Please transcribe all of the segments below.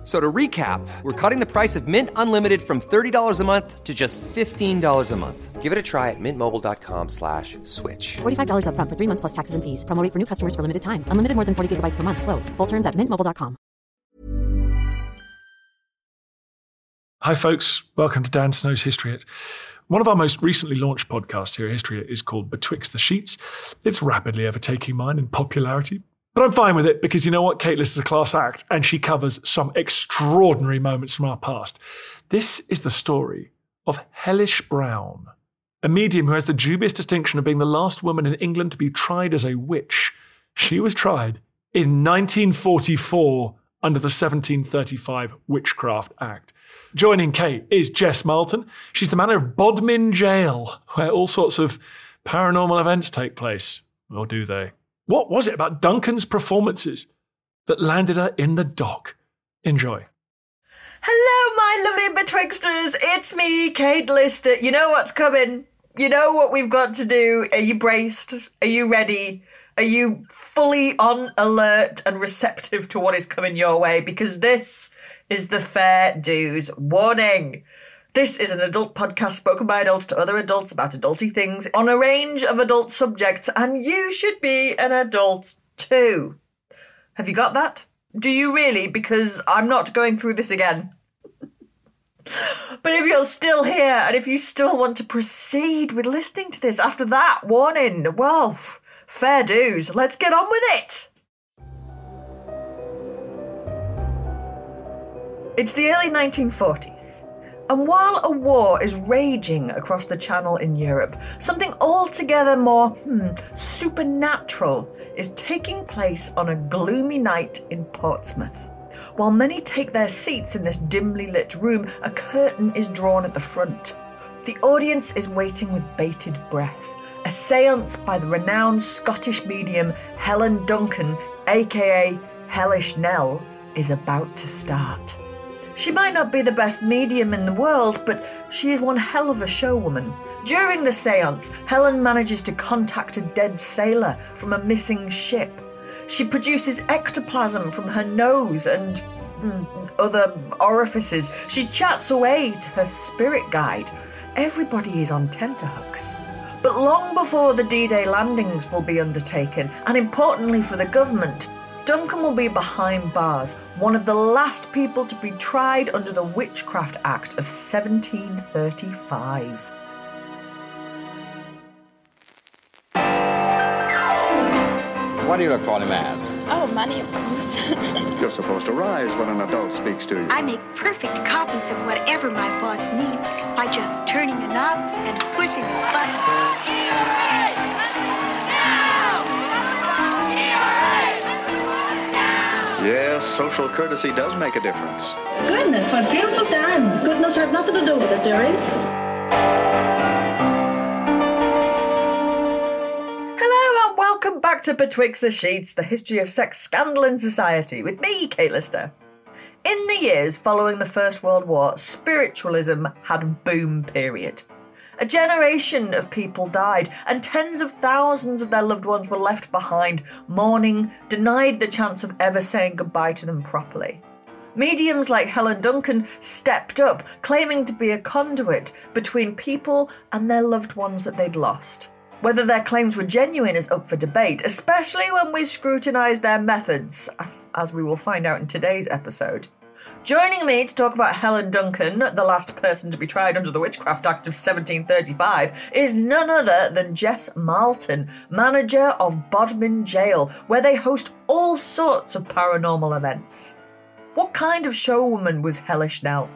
F- So to recap, we're cutting the price of Mint Unlimited from $30 a month to just $15 a month. Give it a try at mintmobile.com slash switch. $45 upfront for three months plus taxes and fees. Promo rate for new customers for limited time. Unlimited more than 40 gigabytes per month. Slows. Full terms at mintmobile.com. Hi, folks. Welcome to Dan Snow's History Hit. One of our most recently launched podcasts here at History Hit is called Betwixt the Sheets. It's rapidly overtaking mine in popularity, but I'm fine with it because you know what? Kate is a class act and she covers some extraordinary moments from our past. This is the story of Hellish Brown, a medium who has the dubious distinction of being the last woman in England to be tried as a witch. She was tried in 1944 under the 1735 Witchcraft Act. Joining Kate is Jess Marlton. She's the manager of Bodmin Jail, where all sorts of paranormal events take place. Or do they? What was it about Duncan's performances that landed her in the dock? Enjoy. Hello, my lovely betwixters. It's me, Kate Lister. You know what's coming. You know what we've got to do. Are you braced? Are you ready? Are you fully on alert and receptive to what is coming your way? Because this is the Fair Dues Warning. This is an adult podcast spoken by adults to other adults about adulty things on a range of adult subjects, and you should be an adult too. Have you got that? Do you really? Because I'm not going through this again. But if you're still here and if you still want to proceed with listening to this after that warning, well, fair dues. Let's get on with it. It's the early 1940s. And while a war is raging across the Channel in Europe, something altogether more hmm, supernatural is taking place on a gloomy night in Portsmouth. While many take their seats in this dimly lit room, a curtain is drawn at the front. The audience is waiting with bated breath. A seance by the renowned Scottish medium Helen Duncan, aka Hellish Nell, is about to start. She might not be the best medium in the world, but she is one hell of a showwoman. During the seance, Helen manages to contact a dead sailor from a missing ship. She produces ectoplasm from her nose and mm, other orifices. She chats away to her spirit guide. Everybody is on tenterhooks. But long before the D Day landings will be undertaken, and importantly for the government, Duncan will be behind bars, one of the last people to be tried under the Witchcraft Act of 1735. What do you look for in a man? Oh, money, of course. You're supposed to rise when an adult speaks to you. I make perfect copies of whatever my boss needs by just turning a knob and pushing a button. Yes, social courtesy does make a difference. Goodness, what beautiful times. Goodness has nothing to do with it, dearie. Hello and welcome back to Betwixt the Sheets, the history of sex scandal in society, with me, Kate Lister. In the years following the First World War, spiritualism had a boom period. A generation of people died, and tens of thousands of their loved ones were left behind, mourning, denied the chance of ever saying goodbye to them properly. Mediums like Helen Duncan stepped up, claiming to be a conduit between people and their loved ones that they'd lost. Whether their claims were genuine is up for debate, especially when we scrutinise their methods, as we will find out in today's episode. Joining me to talk about Helen Duncan, the last person to be tried under the Witchcraft Act of 1735, is none other than Jess Marlton, manager of Bodmin Jail, where they host all sorts of paranormal events. What kind of showwoman was Hellish Nell?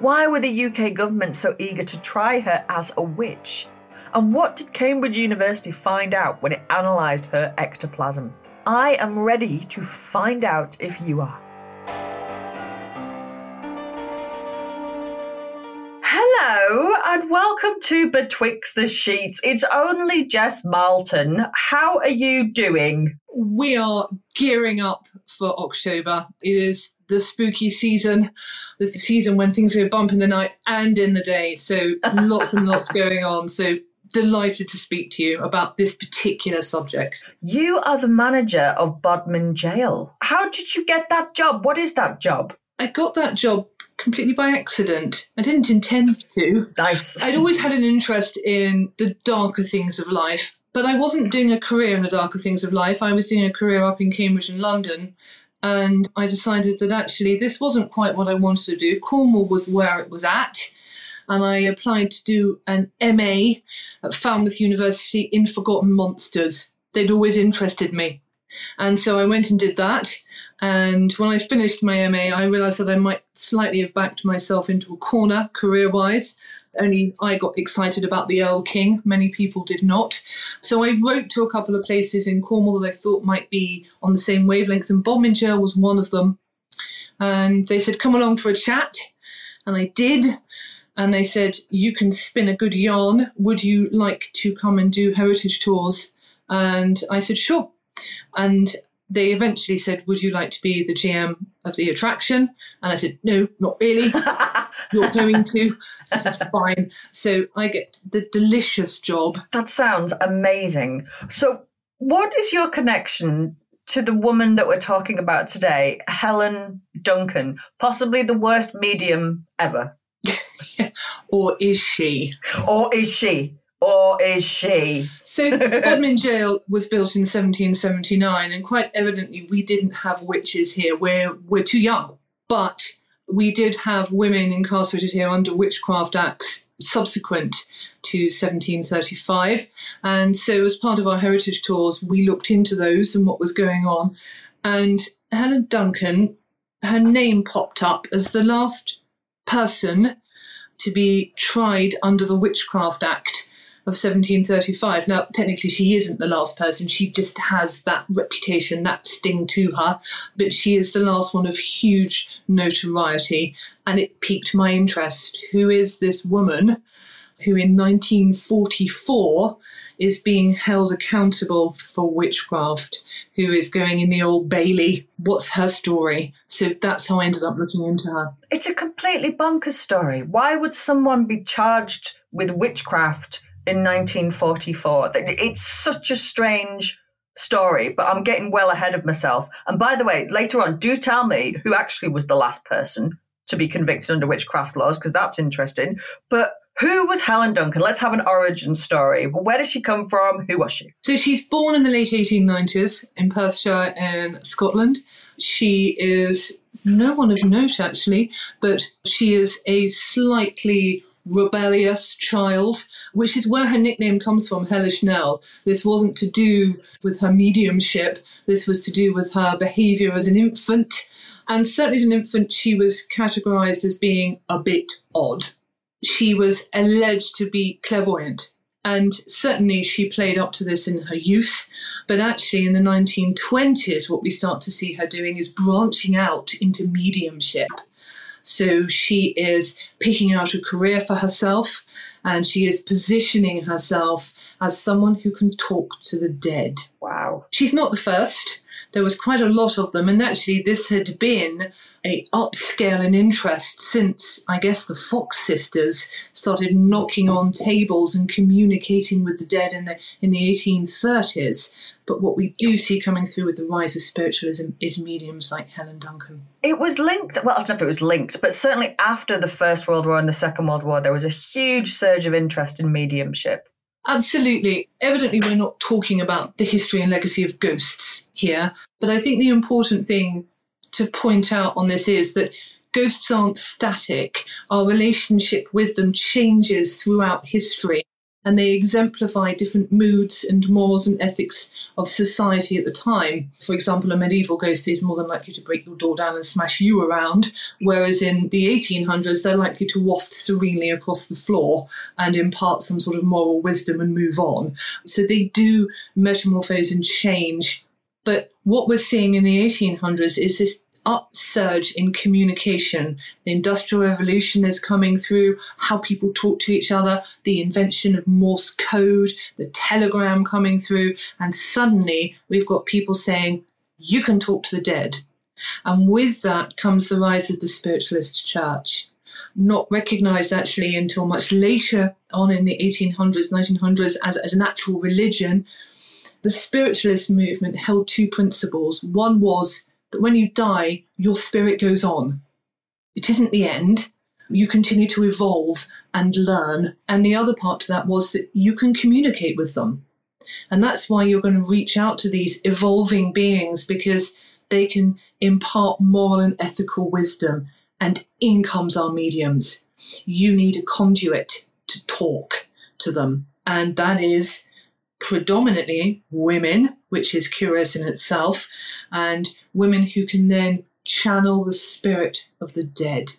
Why were the UK government so eager to try her as a witch? And what did Cambridge University find out when it analysed her ectoplasm? I am ready to find out if you are. And welcome to Betwixt the Sheets. It's only Jess Marlton. How are you doing? We are gearing up for October. It is the spooky season, the season when things will bump in the night and in the day. So lots and lots going on. So delighted to speak to you about this particular subject. You are the manager of Bodmin Jail. How did you get that job? What is that job? I got that job completely by accident. I didn't intend to. Nice. I'd always had an interest in the darker things of life, but I wasn't doing a career in the darker things of life. I was doing a career up in Cambridge and London. And I decided that actually this wasn't quite what I wanted to do. Cornwall was where it was at. And I applied to do an MA at Falmouth University in Forgotten Monsters. They'd always interested me. And so I went and did that. And when I finished my MA, I realised that I might slightly have backed myself into a corner career wise. Only I got excited about the Earl King. Many people did not. So I wrote to a couple of places in Cornwall that I thought might be on the same wavelength, and Bodmin Jail was one of them. And they said, Come along for a chat. And I did. And they said, You can spin a good yarn. Would you like to come and do heritage tours? And I said, Sure. And they eventually said, Would you like to be the GM of the attraction? And I said, No, not really. You're going to. So I said, Fine. So I get the delicious job. That sounds amazing. So, what is your connection to the woman that we're talking about today, Helen Duncan, possibly the worst medium ever? or is she? Or is she? Or is she? So Bodmin Jail was built in 1779, and quite evidently we didn't have witches here. We're we're too young, but we did have women incarcerated here under witchcraft acts subsequent to 1735. And so, as part of our heritage tours, we looked into those and what was going on. And Helen Duncan, her name popped up as the last person to be tried under the Witchcraft Act of 1735. Now, technically, she isn't the last person. She just has that reputation, that sting to her. But she is the last one of huge notoriety, and it piqued my interest. Who is this woman who, in 1944, is being held accountable for witchcraft? Who is going in the old Bailey? What's her story? So that's how I ended up looking into her. It's a completely bonkers story. Why would someone be charged with witchcraft in 1944. It's such a strange story, but I'm getting well ahead of myself. And by the way, later on, do tell me who actually was the last person to be convicted under witchcraft laws, because that's interesting. But who was Helen Duncan? Let's have an origin story. Where does she come from? Who was she? So she's born in the late 1890s in Perthshire in Scotland. She is no one of note, actually, but she is a slightly rebellious child, which is where her nickname comes from, Hellish Nell. This wasn't to do with her mediumship, this was to do with her behaviour as an infant. And certainly as an infant, she was categorised as being a bit odd. She was alleged to be clairvoyant. And certainly she played up to this in her youth. But actually, in the 1920s, what we start to see her doing is branching out into mediumship. So she is picking out a career for herself and she is positioning herself as someone who can talk to the dead. Wow. She's not the first. There was quite a lot of them, and actually, this had been a upscale in interest since I guess the Fox sisters started knocking on tables and communicating with the dead in the in the 1830s. But what we do see coming through with the rise of spiritualism is mediums like Helen Duncan. It was linked, well, I don't know if it was linked, but certainly after the First World War and the Second World War, there was a huge surge of interest in mediumship. Absolutely. Evidently, we're not talking about the history and legacy of ghosts here, but I think the important thing to point out on this is that ghosts aren't static. Our relationship with them changes throughout history and they exemplify different moods and mores and ethics of society at the time. For example, a medieval ghost is more than likely to break your door down and smash you around, whereas in the 1800s, they're likely to waft serenely across the floor and impart some sort of moral wisdom and move on. So they do metamorphose and change. But what we're seeing in the 1800s is this upsurge in communication. The Industrial Revolution is coming through, how people talk to each other, the invention of Morse code, the telegram coming through, and suddenly we've got people saying, you can talk to the dead. And with that comes the rise of the spiritualist church. Not recognized actually until much later on in the 1800s, 1900s as, as an actual religion. The spiritualist movement held two principles. One was that when you die, your spirit goes on. It isn't the end. You continue to evolve and learn. And the other part to that was that you can communicate with them. And that's why you're going to reach out to these evolving beings because they can impart moral and ethical wisdom. And in comes our mediums. You need a conduit to talk to them. And that is predominantly women, which is curious in itself, and women who can then channel the spirit of the dead.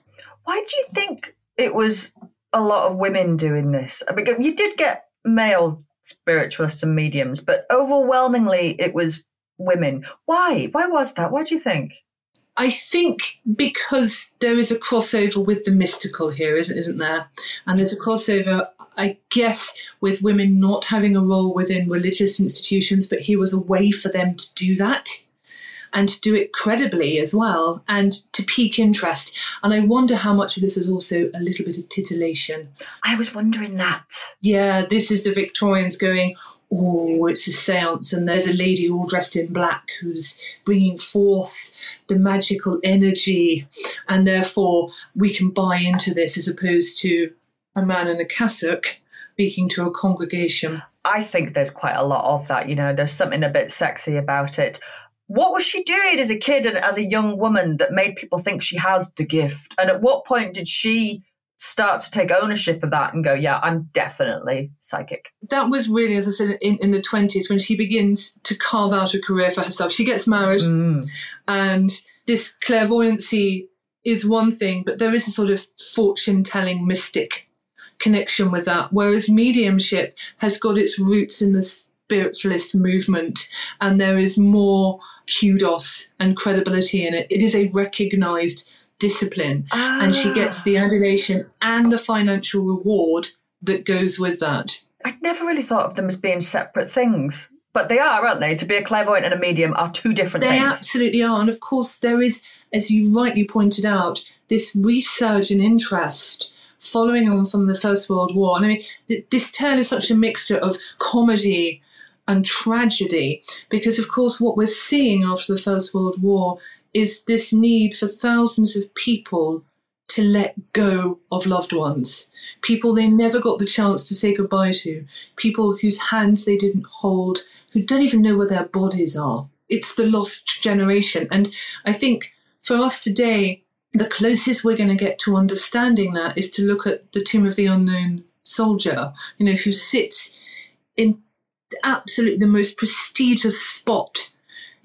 Why do you think it was a lot of women doing this? I mean, you did get male spiritualists and mediums, but overwhelmingly it was women. Why? Why was that? Why do you think? I think because there is a crossover with the mystical here, isn't, isn't there? And there's a crossover I guess, with women not having a role within religious institutions, but he was a way for them to do that and to do it credibly as well and to pique interest. And I wonder how much of this is also a little bit of titillation. I was wondering that. Yeah, this is the Victorians going, oh, it's a seance, and there's a lady all dressed in black who's bringing forth the magical energy, and therefore we can buy into this as opposed to a man in a cassock speaking to a congregation. I think there's quite a lot of that, you know, there's something a bit sexy about it. What was she doing as a kid and as a young woman that made people think she has the gift? And at what point did she start to take ownership of that and go, yeah, I'm definitely psychic? That was really, as I said, in, in the 20s when she begins to carve out a career for herself. She gets married mm. and this clairvoyancy is one thing, but there is a sort of fortune telling mystic connection with that. Whereas mediumship has got its roots in the spiritualist movement and there is more kudos and credibility in it. It is a recognized discipline ah. and she gets the adulation and the financial reward that goes with that. I'd never really thought of them as being separate things. But they are, aren't they? To be a clairvoyant and a medium are two different they things. They absolutely are. And of course, there is, as you rightly pointed out, this resurgent interest following on from the First World War. And I mean, this tale is such a mixture of comedy and tragedy because, of course, what we're seeing after the First World War is this need for thousands of people to let go of loved ones, people they never got the chance to say goodbye to, people whose hands they didn't hold, who don't even know where their bodies are. It's the lost generation. And I think for us today, the closest we're going to get to understanding that is to look at the tomb of the unknown soldier, you know, who sits in absolutely the most prestigious spot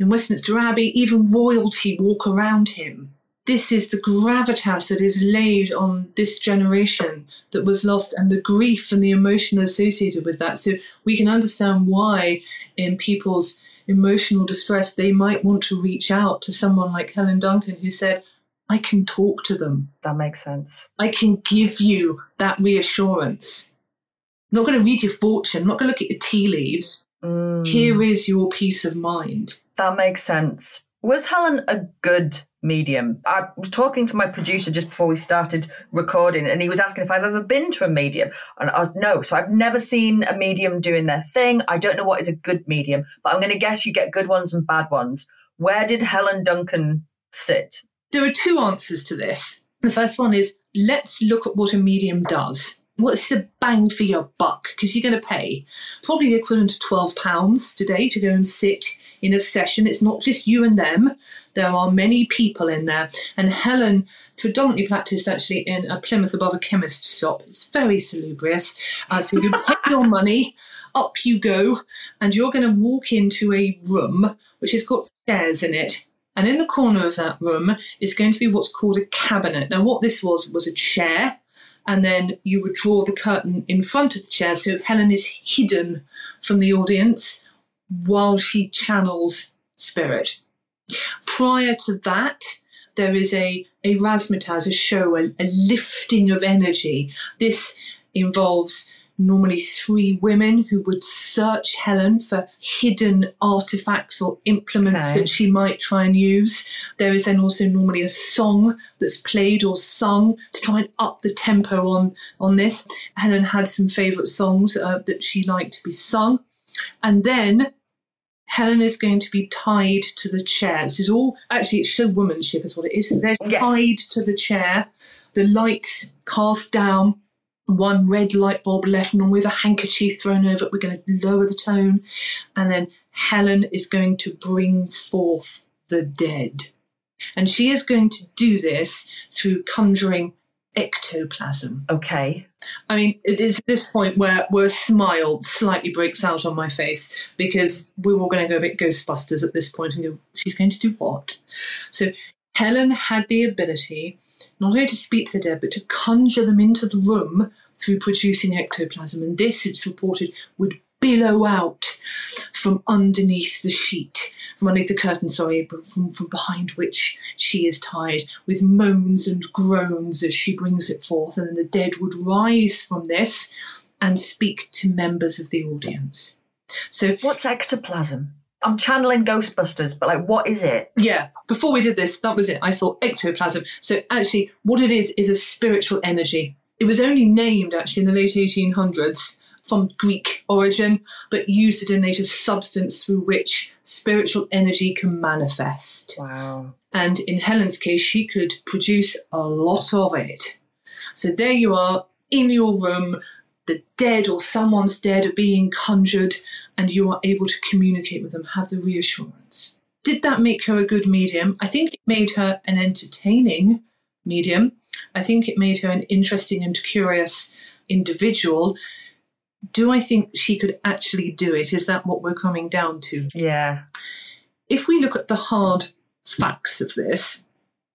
in Westminster Abbey. Even royalty walk around him. This is the gravitas that is laid on this generation that was lost and the grief and the emotion associated with that. So we can understand why, in people's emotional distress, they might want to reach out to someone like Helen Duncan, who said, I can talk to them. That makes sense. I can give you that reassurance. I'm not going to read your fortune, I'm not going to look at your tea leaves. Mm. Here is your peace of mind. That makes sense. Was Helen a good medium? I was talking to my producer just before we started recording, and he was asking if I've ever been to a medium. And I was, no. So I've never seen a medium doing their thing. I don't know what is a good medium, but I'm going to guess you get good ones and bad ones. Where did Helen Duncan sit? There are two answers to this. The first one is let's look at what a medium does. What's the bang for your buck? Because you're going to pay probably the equivalent of £12 today to go and sit in a session. It's not just you and them. There are many people in there. And Helen predominantly practiced actually in a Plymouth above a chemist's shop. It's very salubrious. Uh, so you pay your money, up you go, and you're going to walk into a room which has got chairs in it. And in the corner of that room is going to be what's called a cabinet. Now, what this was was a chair, and then you would draw the curtain in front of the chair so Helen is hidden from the audience while she channels spirit. Prior to that, there is a, a razzmatazz, a show, a, a lifting of energy. This involves normally three women who would search Helen for hidden artifacts or implements Okay. that she might try and use. There is then also normally a song that's played or sung to try and up the tempo on, on this. Helen had some favourite songs uh, that she liked to be sung. And then Helen is going to be tied to the chair. This is all actually it's show womanship is what it is. They're Yes. tied to the chair, the light cast down, one red light bulb left, and with a handkerchief thrown over it, we're going to lower the tone, and then Helen is going to bring forth the dead. And she is going to do this through conjuring ectoplasm. Okay. I mean, it is this point where, where a smile slightly breaks out on my face because we're all going to go a bit Ghostbusters at this point and go, she's going to do what? So Helen had the ability not only to speak to the dead, but to conjure them into the room through producing ectoplasm. And this, it's reported, would billow out from underneath the sheet, from underneath the curtain, sorry, from, from behind which she is tied, with moans and groans as she brings it forth. And then the dead would rise from this and speak to members of the audience. So, What's ectoplasm? I'm channeling Ghostbusters, but like, what is it? yeah, before we did this, that was it. I thought ectoplasm. So, actually, what it is, is a spiritual energy. It was only named actually in the late 1800s from Greek origin, but used to denote a substance through which spiritual energy can manifest. Wow. And in Helen's case, she could produce a lot of it. So there you are in your room, the dead or someone's dead are being conjured, and you are able to communicate with them, have the reassurance. Did that make her a good medium? I think it made her an entertaining medium. I think it made her an interesting and curious individual. Do I think she could actually do it? Is that what we're coming down to? Yeah. if we look at the hard facts of this,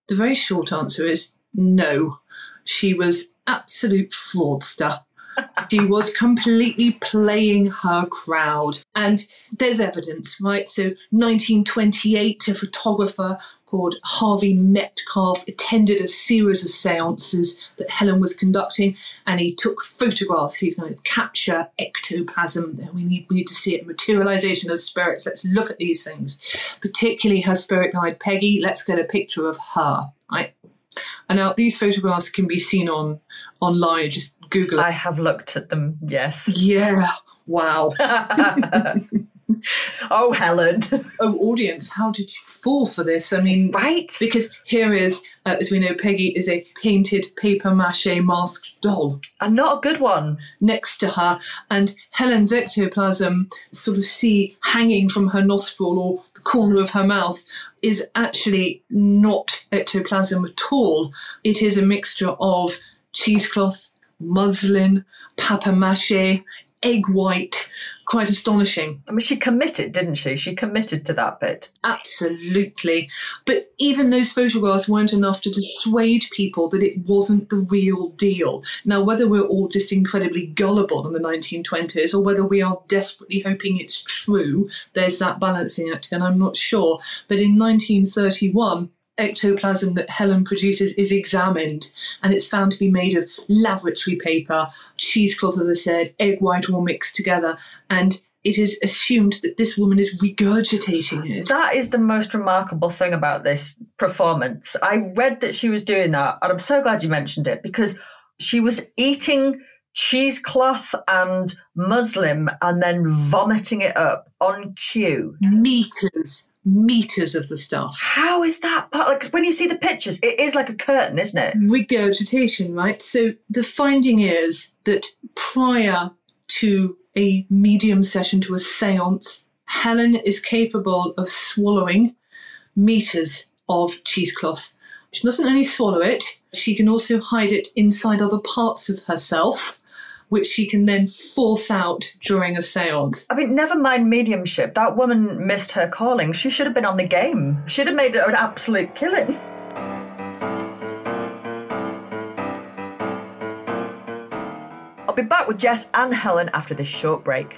the very short answer is no. She was absolute fraudster. She was completely playing her crowd. And there's evidence, right? So 1928, a photographer called Harvey Metcalfe attended a series of seances that Helen was conducting and he took photographs. He's going to capture ectoplasm. We need, we need to see it, materialization of spirits. Let's look at these things, particularly her spirit guide, Peggy. Let's get a picture of her, right? And now these photographs can be seen on online. Just Google it. I have looked at them, yes. Yeah. Wow. oh, Helen. oh, audience, how did you fall for this? I mean, right? Because here is, uh, as we know, Peggy is a painted paper mache masked doll. And not a good one. Next to her, and Helen's ectoplasm, sort of see hanging from her nostril or the corner of her mouth, is actually not ectoplasm at all. It is a mixture of cheesecloth, muslin, paper mache, egg white. Quite astonishing. I mean, she committed, didn't she? She committed to that bit. Absolutely. But even those photographs weren't enough to dissuade people that it wasn't the real deal. Now, whether we're all just incredibly gullible in the 1920s or whether we are desperately hoping it's true, there's that balancing act, and I'm not sure. But in 1931, ectoplasm that Helen produces is examined and it's found to be made of lavatory paper, cheesecloth, as I said, egg white all mixed together, and it is assumed that this woman is regurgitating it. That is the most remarkable thing about this performance. I read that she was doing that, and I'm so glad you mentioned it because she was eating cheesecloth and muslin and then vomiting it up on cue. Meters, meters of the stuff. How is that? part- Like when you see the pictures, it is like a curtain, isn't it? Regurgitation, right? So the finding is that prior to a medium session to a seance, Helen is capable of swallowing meters of cheesecloth. She doesn't only swallow it, she can also hide it inside other parts of herself, which she can then force out during a seance. I mean, never mind mediumship. That woman missed her calling. She should have been on the game. She'd have made it an absolute killing. I'll be back with Jess and Helen after this short break.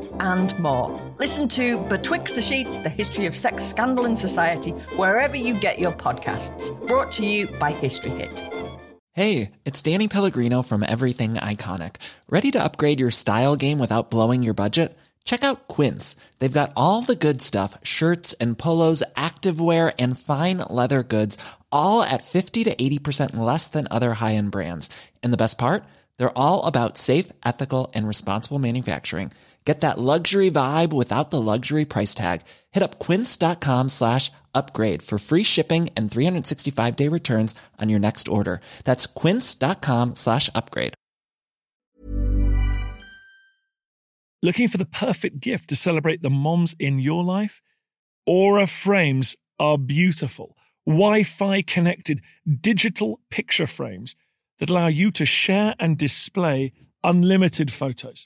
and more. Listen to Betwixt the Sheets, the history of sex scandal in society, wherever you get your podcasts. Brought to you by History Hit. Hey, it's Danny Pellegrino from Everything Iconic. Ready to upgrade your style game without blowing your budget? Check out Quince. They've got all the good stuff shirts and polos, activewear, and fine leather goods, all at 50 to 80% less than other high end brands. And the best part? They're all about safe, ethical, and responsible manufacturing. Get that luxury vibe without the luxury price tag. Hit up quince.com slash upgrade for free shipping and 365 day returns on your next order. That's quince.com slash upgrade. Looking for the perfect gift to celebrate the moms in your life? Aura frames are beautiful, Wi Fi connected digital picture frames that allow you to share and display unlimited photos.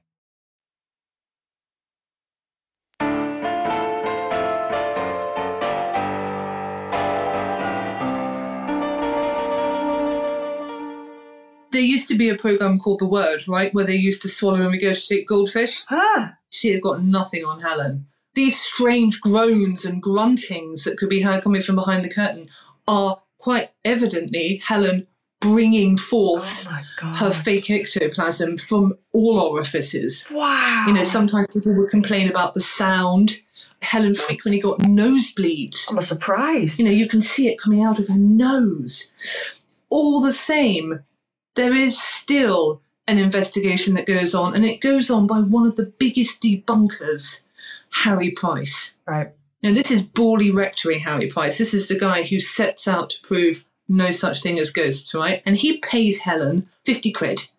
There used to be a program called The Word, right, where they used to swallow and regurgitate goldfish. Ah. She had got nothing on Helen. These strange groans and gruntings that could be heard coming from behind the curtain are quite evidently Helen bringing forth her fake ectoplasm from all orifices. Wow. You know, sometimes people would complain about the sound. Helen frequently got nosebleeds. I'm surprised. You know, you can see it coming out of her nose. All the same, there is still an investigation that goes on, and it goes on by one of the biggest debunkers, Harry Price. Right. Now, this is Borley Rectory Harry Price. This is the guy who sets out to prove no such thing as ghosts, right? And he pays Helen 50 quid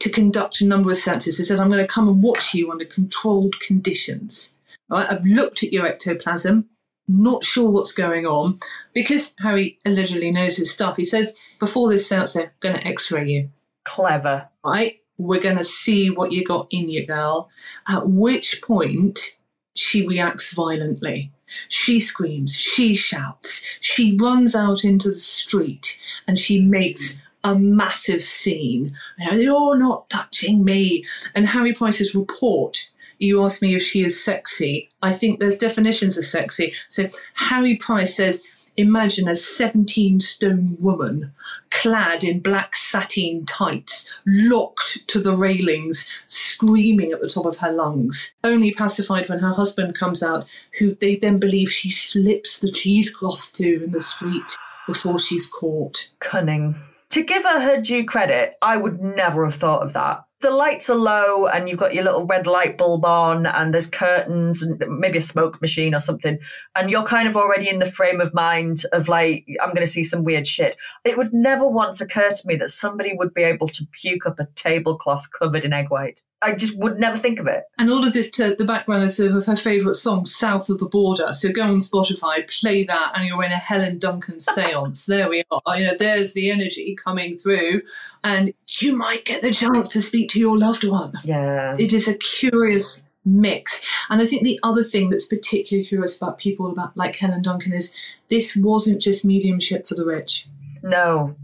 to conduct a number of seances. He says, I'm going to come and watch you under controlled conditions. Right? I've looked at your ectoplasm, not sure what's going on. Because Harry allegedly knows his stuff, he says, before this seance, they're going to x ray you. Clever. Right? We're going to see what you got in you, girl. At which point, she reacts violently. She screams, she shouts, she runs out into the street and she makes a massive scene. You're not touching me. And Harry Price's report, you asked me if she is sexy. I think there's definitions of sexy. So Harry Price says, Imagine a 17 stone woman clad in black sateen tights, locked to the railings, screaming at the top of her lungs, only pacified when her husband comes out, who they then believe she slips the cheesecloth to in the street. before she's caught. Cunning. To give her her due credit, I would never have thought of that. The lights are low and you've got your little red light bulb on and there's curtains and maybe a smoke machine or something. And you're kind of already in the frame of mind of like, I'm going to see some weird shit. It would never once occur to me that somebody would be able to puke up a tablecloth covered in egg white. I just would never think of it. And all of this to the background is of her favourite song, South of the Border. So go on Spotify, play that, and you're in a Helen Duncan seance. there we are. You know, there's the energy coming through, and you might get the chance to speak to your loved one. Yeah. It is a curious mix. And I think the other thing that's particularly curious about people about like Helen Duncan is this wasn't just mediumship for the rich. No.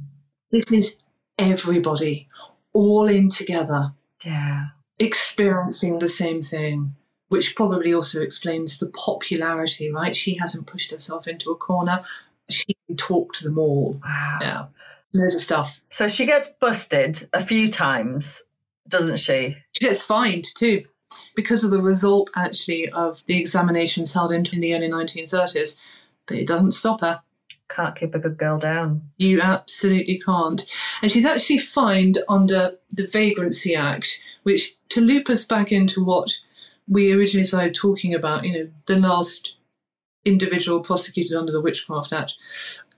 This is everybody all in together Yeah. Experiencing the same thing, which probably also explains the popularity, right? She hasn't pushed herself into a corner. She can talk to them all. Wow. Yeah. Loads of stuff. So she gets busted a few times, doesn't she? She gets fined too because of the result, actually, of the examinations held in, in the early 1930s. But it doesn't stop her. Can't keep a good girl down. You absolutely can't. And she's actually fined under the Vagrancy Act, which, to loop us back into what we originally started talking about, you know, the last individual prosecuted under the Witchcraft Act,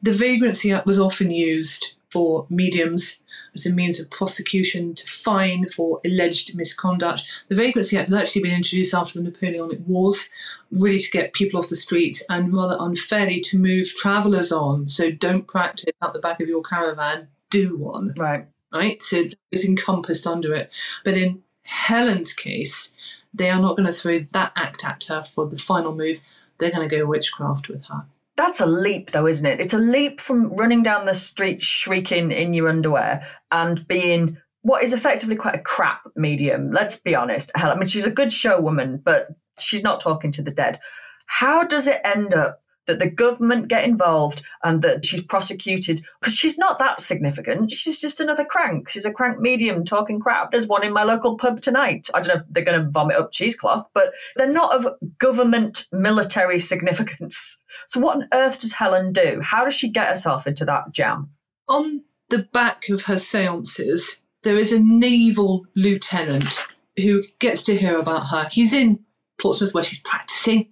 the Vagrancy Act was often used for mediums as a means of prosecution to fine for alleged misconduct. The Vagrancy Act had actually been introduced after the Napoleonic Wars, really to get people off the streets and rather unfairly to move travellers on. So don't practice at the back of your caravan, do one. Right. Right? So it's encompassed under it. But in Helen's case, they are not going to throw that act at her for the final move. They're going to go witchcraft with her. That's a leap, though, isn't it? It's a leap from running down the street shrieking in your underwear and being what is effectively quite a crap medium. Let's be honest. Helen, I mean, she's a good showwoman, but she's not talking to the dead. How does it end up that the government get involved and that she's prosecuted? Because she's not that significant. She's just another crank. She's a crank medium talking crap. There's one in my local pub tonight. I don't know if they're going to vomit up cheesecloth, but they're not of government military significance. So, what on earth does Helen do? How does she get herself into that jam? On the back of her seances, there is a naval lieutenant who gets to hear about her. He's in Portsmouth where she's practicing,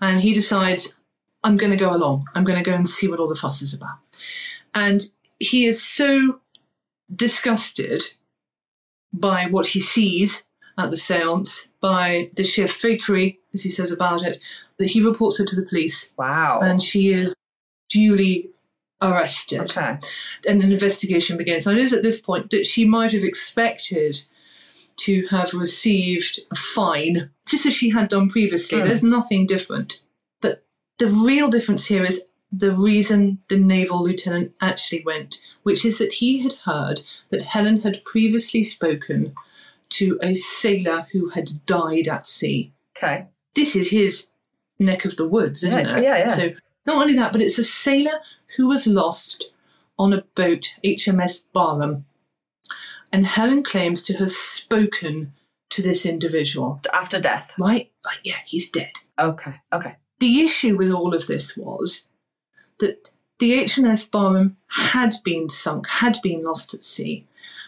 and he decides, I'm going to go along. I'm going to go and see what all the fuss is about. And he is so disgusted by what he sees at the seance, by the sheer fakery, as he says about it, that he reports her to the police. Wow. And she is duly arrested. Okay. And an investigation begins. And it is at this point that she might have expected to have received a fine, just as she had done previously. Hmm. There's nothing different. The real difference here is the reason the naval lieutenant actually went, which is that he had heard that Helen had previously spoken to a sailor who had died at sea. Okay. This is his neck of the woods, isn't Yeah, it? yeah, yeah. So not only that, but it's a sailor who was lost on a boat, HMS Barham. And Helen claims to have spoken to this individual. After death. Right? Right, yeah, he's dead. Okay. Okay. The issue with all of this was that the HMS Barham had been sunk, had been lost at sea.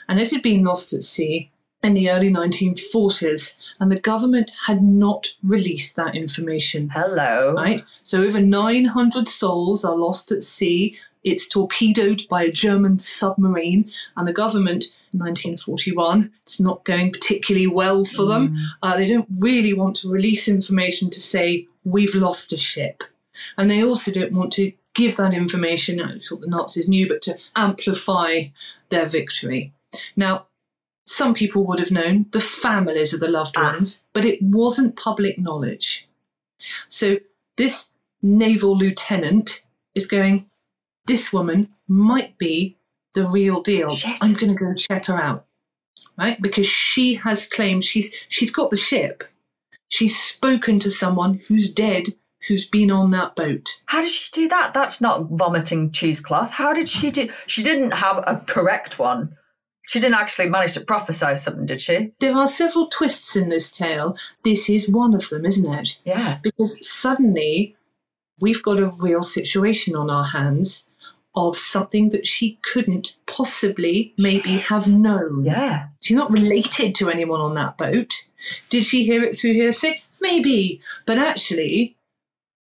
And it had been lost at sea in the early 1940s, and the government had not released that information. Hello. Right? So over 900 souls are lost at sea. It's torpedoed by a German submarine, and the government, 1941, it's not going particularly well for them. Mm. Uh, they don't really want to release information to say, we've lost a ship. And they also don't want to give that information, uh, I'm sure the Nazis knew, but to amplify their victory. Now, some people would have known the families of the loved ah. ones, but it wasn't public knowledge. So this naval lieutenant is going, this woman might be the real deal. I'm going to go check her out, right? Because she has claimed she's she's got the ship. She's spoken to someone who's dead, who's been on that boat. How did she do that? That's not vomiting cheesecloth. How did she do? She didn't have a correct one. She didn't actually manage to prophesy something, did she? There are several twists in this tale. This is one of them, isn't it? Yeah. Because suddenly we've got a real situation on our hands of something that she couldn't possibly maybe have known. Yeah. She's not related to anyone on that boat. Did she hear it through hearsay? Maybe. But actually,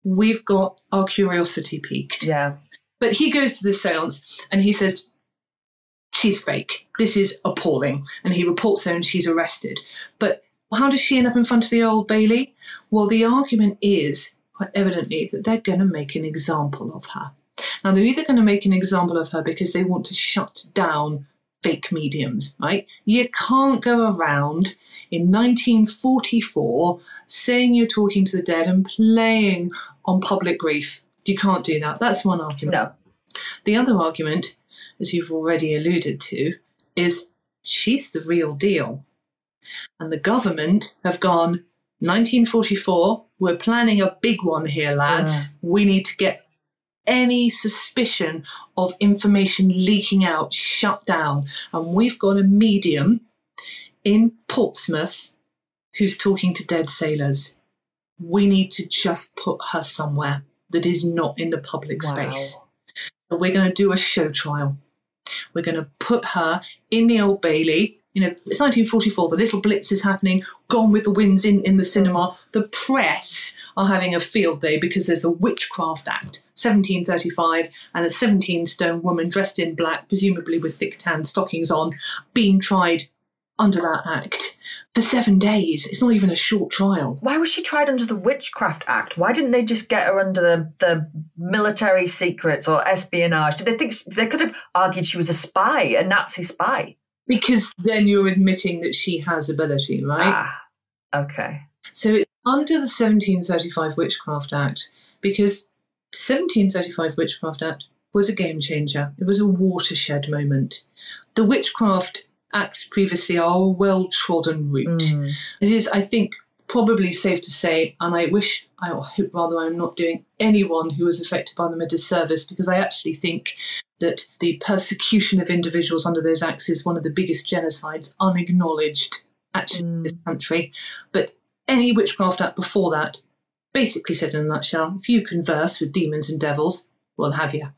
we've got our curiosity piqued. Yeah. But he goes to the seance and he says, She's fake. This is appalling. And he reports her and she's arrested. But how does she end up in front of the Old Bailey? Well, the argument is quite evidently that they're going to make an example of her. Now, they're either going to make an example of her because they want to shut down fake mediums, right? You can't go around in 1944 saying you're talking to the dead and playing on public grief. You can't do that. That's one argument. No. The other argument, as you've already alluded to, is she's the real deal. And the government have gone, 1944, we're planning a big one here, lads. We need to get any suspicion of information leaking out shut down. And we've got a medium in Portsmouth who's talking to dead sailors. We need to just put her somewhere that is not in the public Wow. space. So we're going to do a show trial. We're going to put her in the Old Bailey. You know, it's 1944. The little blitz is happening. Gone with the Winds in, in the cinema. Mm. The press are having a field day because there's a Witchcraft Act, 1735, and a 17 stone woman dressed in black, presumably with thick tan stockings on, being tried under that act for seven days. It's not even a short trial. Why was she tried under the Witchcraft Act? Why didn't they just get her under the, the military secrets or espionage? Did they think they could have argued she was a spy, a Nazi spy? Because then you're admitting that she has ability, right? Ah, okay. So it's under the 1735 Witchcraft Act because 1735 Witchcraft Act was a game changer. It was a watershed moment. The Witchcraft Acts previously are a well trodden route. Mm. It is, I think, probably safe to say, and I wish, I hope rather, I'm not doing anyone who was affected by them a disservice because I actually think that the persecution of individuals under those acts is one of the biggest genocides unacknowledged actually in mm. this country. But any witchcraft act before that basically said in a nutshell if you converse with demons and devils, we'll have you.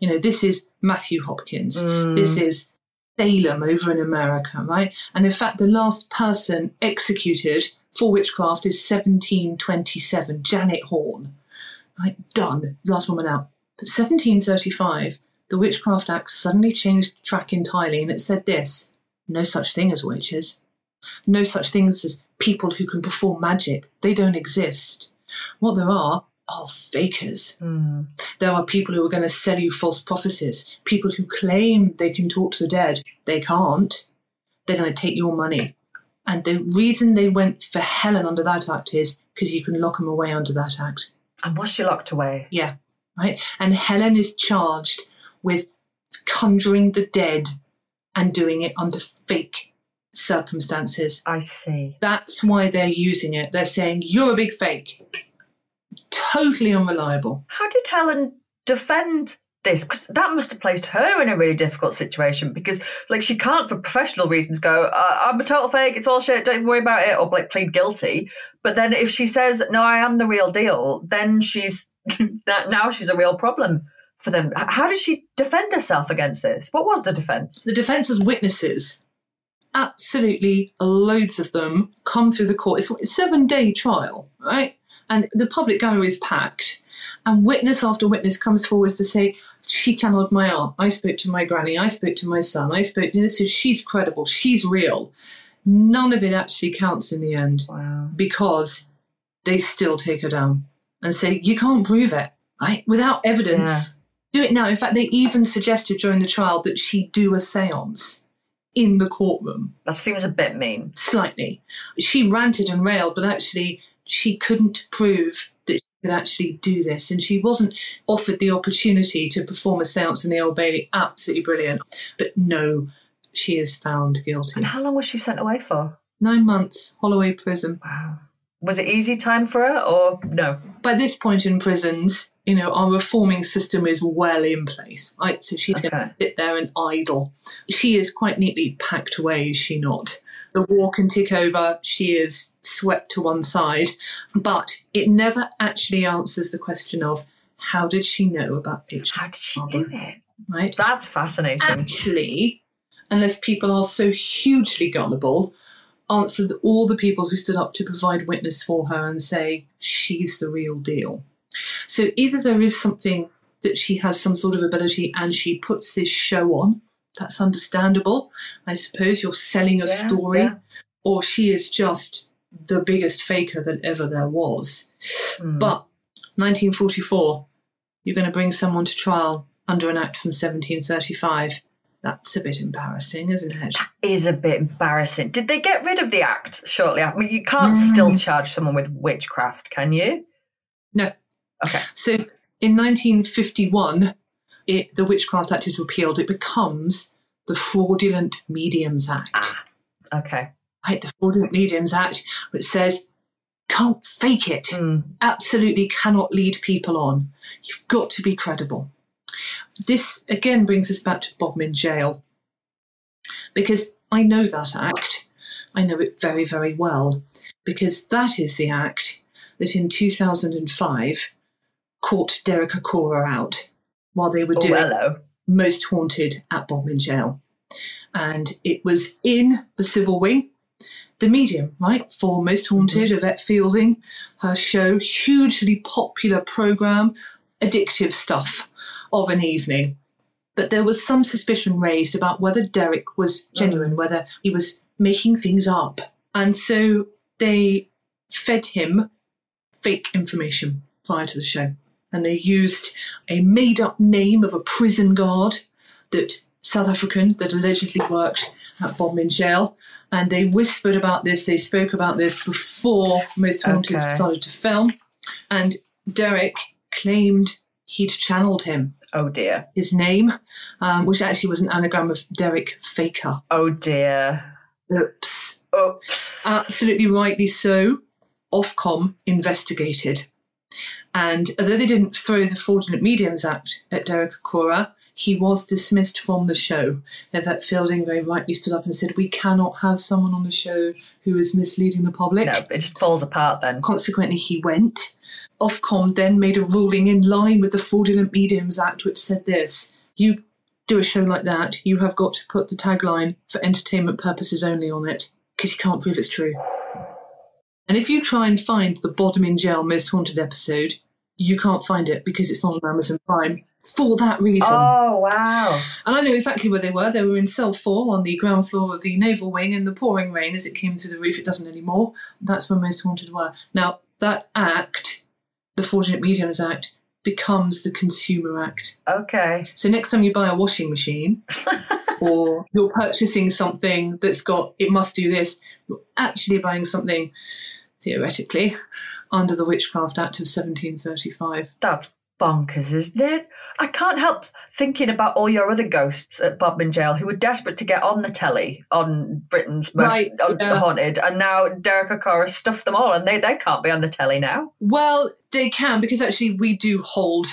You know, this is Matthew Hopkins. Mm. This is Salem over in America, right? And in fact, the last person executed for witchcraft is 1727, Janet Horne. Right, done. Last woman out. But 1735, the Witchcraft Act suddenly changed track entirely and it said this no such thing as witches. No such things as people who can perform magic. They don't exist. What there are are fakers. Hmm. There are people who are going to sell you false prophecies, people who claim they can talk to the dead. They can't. They're going to take your money. And the reason they went for Helen under that act is because you can lock them away under that act. And was she locked away? Yeah, right. And Helen is charged with conjuring the dead and doing it under fake circumstances. I see. That's why they're using it. They're saying, you're a big fake. Totally unreliable. How did Helen defend this? Because that must have placed her in a really difficult situation because, like, she can't, for professional reasons, go, uh, I'm a total fake, it's all shit, don't even worry about it, or like, plead guilty. But then if she says, no, I am the real deal, then she's, now she's a real problem for them. How did she defend herself against this? What was the defense? The defense is witnesses, absolutely loads of them come through the court. It's a seven day trial, right? And the public gallery is packed, and witness after witness comes forward to say, She channeled my aunt, I spoke to my granny, I spoke to my son, I spoke to this is she's credible, she's real. None of it actually counts in the end Wow. because they still take her down and say, You can't prove it, right? Without evidence. Do it now. In fact, they even suggested during the trial that she do a seance in the courtroom. That seems a bit mean. Slightly. She ranted and railed, but actually, she couldn't prove that she could actually do this. And she wasn't offered the opportunity to perform a seance in the Old Bailey. Absolutely brilliant. But no, she is found guilty. And how long was she sent away for? Nine months, Holloway prison. Wow. Was it easy time for her or no? By this point in prisons, you know, our reforming system is well in place, right? So she's going to sit there and idle. She is quite neatly packed away, is she not? The war can tick over, she is swept to one side, but it never actually answers the question of how did she know about H. How did she do it? right? That's fascinating. Actually, unless people are so hugely gullible, answer all the people who stood up to provide witness for her and say she's the real deal. So either there is something that she has some sort of ability and she puts this show on. That's understandable. I suppose you're selling a Yeah, story, yeah. or she is just the biggest faker that ever there was. Hmm. But 1944, you're going to bring someone to trial under an act from 1735. That's a bit embarrassing, isn't it? is a bit embarrassing. Did they get rid of the act shortly after? I mean, you can't still charge someone with witchcraft, can you? No. Okay. So in 1951, it, the Witchcraft Act is repealed. It becomes the Fraudulent Mediums Act. Ah, okay. Right, the Fraudulent Mediums Act, which says can't fake it. Hmm. Absolutely cannot lead people on. You've got to be credible. This again brings us back to Bodmin Jail because I know that act. I know it very, very well because that is the act that in 2005 caught Derek Acorah out while they were Oh, doing hello. Most Haunted at Bodmin Jail. And it was in the Civil Wing, the medium, right, for Most mm-hmm. Haunted, Yvette Fielding, her show, hugely popular program, addictive stuff of an evening. But there was some suspicion raised about whether Derek was oh. genuine, whether he was making things up. And so they fed him fake information prior to the show. And they used a made up name of a prison guard that South African that allegedly worked at Bodmin Jail. And they whispered about this, they spoke about this before Most Haunted Okay. started to film. And Derek claimed he'd channeled him. Oh dear. His name, um, which actually was an anagram of Derek Faker. Oh dear. Oops. Oops. Absolutely rightly so. Ofcom investigated. And although they didn't throw the Fraudulent Mediums Act at Derek Acorah, he was dismissed from the show. Yvette Fielding very rightly stood up and said, We cannot have someone on the show who is misleading the public. No, it just falls apart then. Consequently, he went. Ofcom then made a ruling in line with the Fraudulent Mediums Act, which said this You do a show like that, you have got to put the tagline for entertainment purposes only on it, because you can't prove it's true. And if you try and find the Bodmin Jail Most Haunted episode, you can't find it because it's not on Amazon Prime for that reason. Oh wow. And I know exactly where they were. They were in cell four on the ground floor of the naval wing in the pouring rain as it came through the roof. It doesn't anymore. That's where Most Haunted were. Now, that act, the Fraudulent Mediums Act, becomes the Consumer Act. Okay. So next time you buy a washing machine or you're purchasing something that's got, it must do this, you're actually buying something, theoretically, under the Witchcraft Act of 1735. That's bonkers, isn't it? I can't help thinking about all your other ghosts at Bodmin Jail who were desperate to get on the telly on Britain's most Right, yeah. haunted, and now Derek Acorah stuffed them all, and they they can't be on the telly now. Well, they can because actually we do hold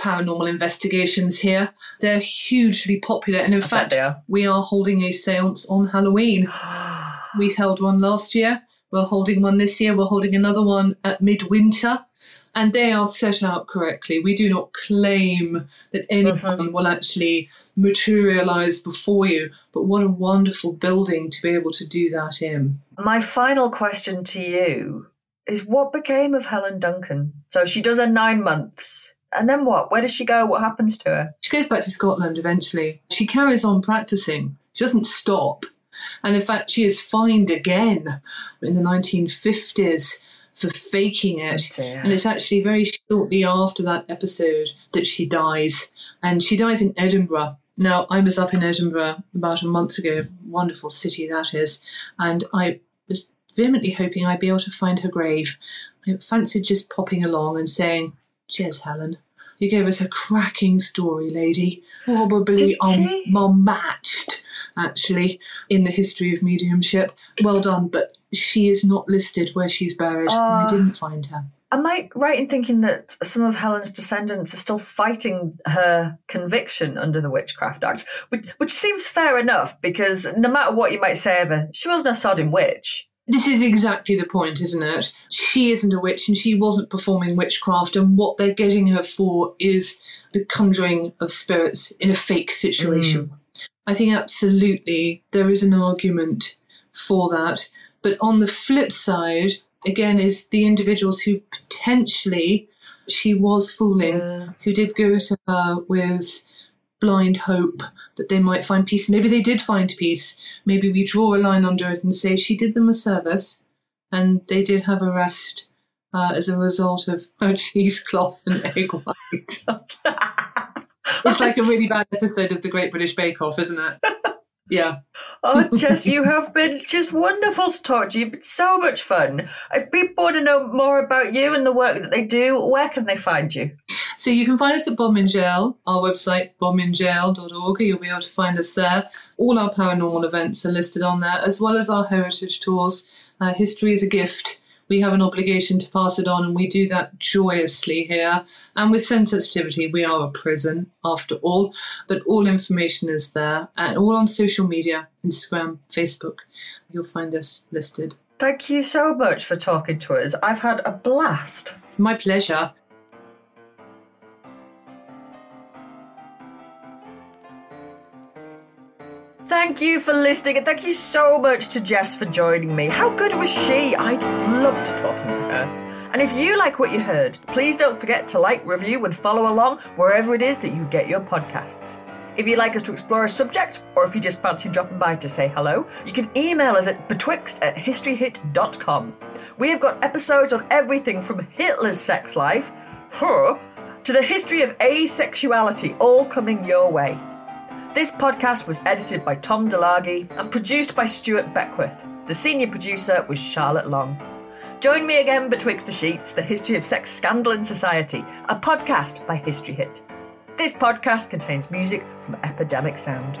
paranormal investigations here. They're hugely popular, and in fact, are. we are holding a séance on Halloween. we held one last year. We're holding one this year. We're holding another one at midwinter. And they are set out correctly. We do not claim that anyone mm-hmm. will actually materialize before you, but what a wonderful building to be able to do that in. My final question to you is: What became of Helen Duncan? So she does her nine months, and then what? Where does she go? What happens to her? She goes back to Scotland eventually. She carries on practicing. She doesn't stop. And in fact, she is fined again in the 1950s for faking it. and it's actually very shortly after that episode that she dies. And she dies in Edinburgh. Now, I was up in Edinburgh about a month ago. Wonderful city that is. And I was vehemently hoping I'd be able to find her grave. I fancied just popping along and saying, Cheers, Helen. You gave us a cracking story, lady. Probably unmatched, actually, in the history of mediumship. Well done, but she is not listed where she's buried. and I Ah. didn't find her. Am I right in thinking that some of Helen's descendants are still fighting her conviction under the Witchcraft Act? Which, which seems fair enough because no matter what you might say of her, she wasn't a sodding witch. this is exactly the point, isn't it? She isn't a witch and she wasn't performing witchcraft, and what they're getting her for is the conjuring of spirits in a fake situation. Mm. I think absolutely there is an argument for that. But on the flip side, again, is the individuals who potentially she was fooling, yeah. who did go to her with blind hope that they might find peace. Maybe they did find peace. Maybe we draw a line under it and say she did them a service and they did have a rest uh, as a result of her cheesecloth and egg white. it's like a really bad episode of The Great British Bake Off, isn't it? Yeah. oh, Jess, you have been just wonderful to talk to. You've been so much fun. If people want to know more about you and the work that they do, where can they find you? So you can find us at Bodmin Jail, our website, bodminjail.org. You'll be able to find us there. All our paranormal events are listed on there, as well as our heritage tours. Uh, History is a gift we have an obligation to pass it on, and we do that joyously here. And with sensitivity, we are a prison after all, but all information is there and all on social media Instagram, Facebook. You'll find us listed. Thank you so much for talking to us. I've had a blast. My pleasure. Thank you for listening, and thank you so much to Jess for joining me. How good was she? I loved talking to her. And if you like what you heard, please don't forget to like, review, and follow along wherever it is that you get your podcasts. If you'd like us to explore a subject, or if you just fancy dropping by to say hello, you can email us at betwixt at historyhit.com. We have got episodes on everything from Hitler's sex life, to the history of asexuality, all coming your way. This podcast was edited by Tom Delargy and produced by Stuart Beckwith. The senior producer was Charlotte Long. Join me again betwixt the sheets, the history of sex scandal in society, a podcast by History Hit. This podcast contains music from Epidemic Sound.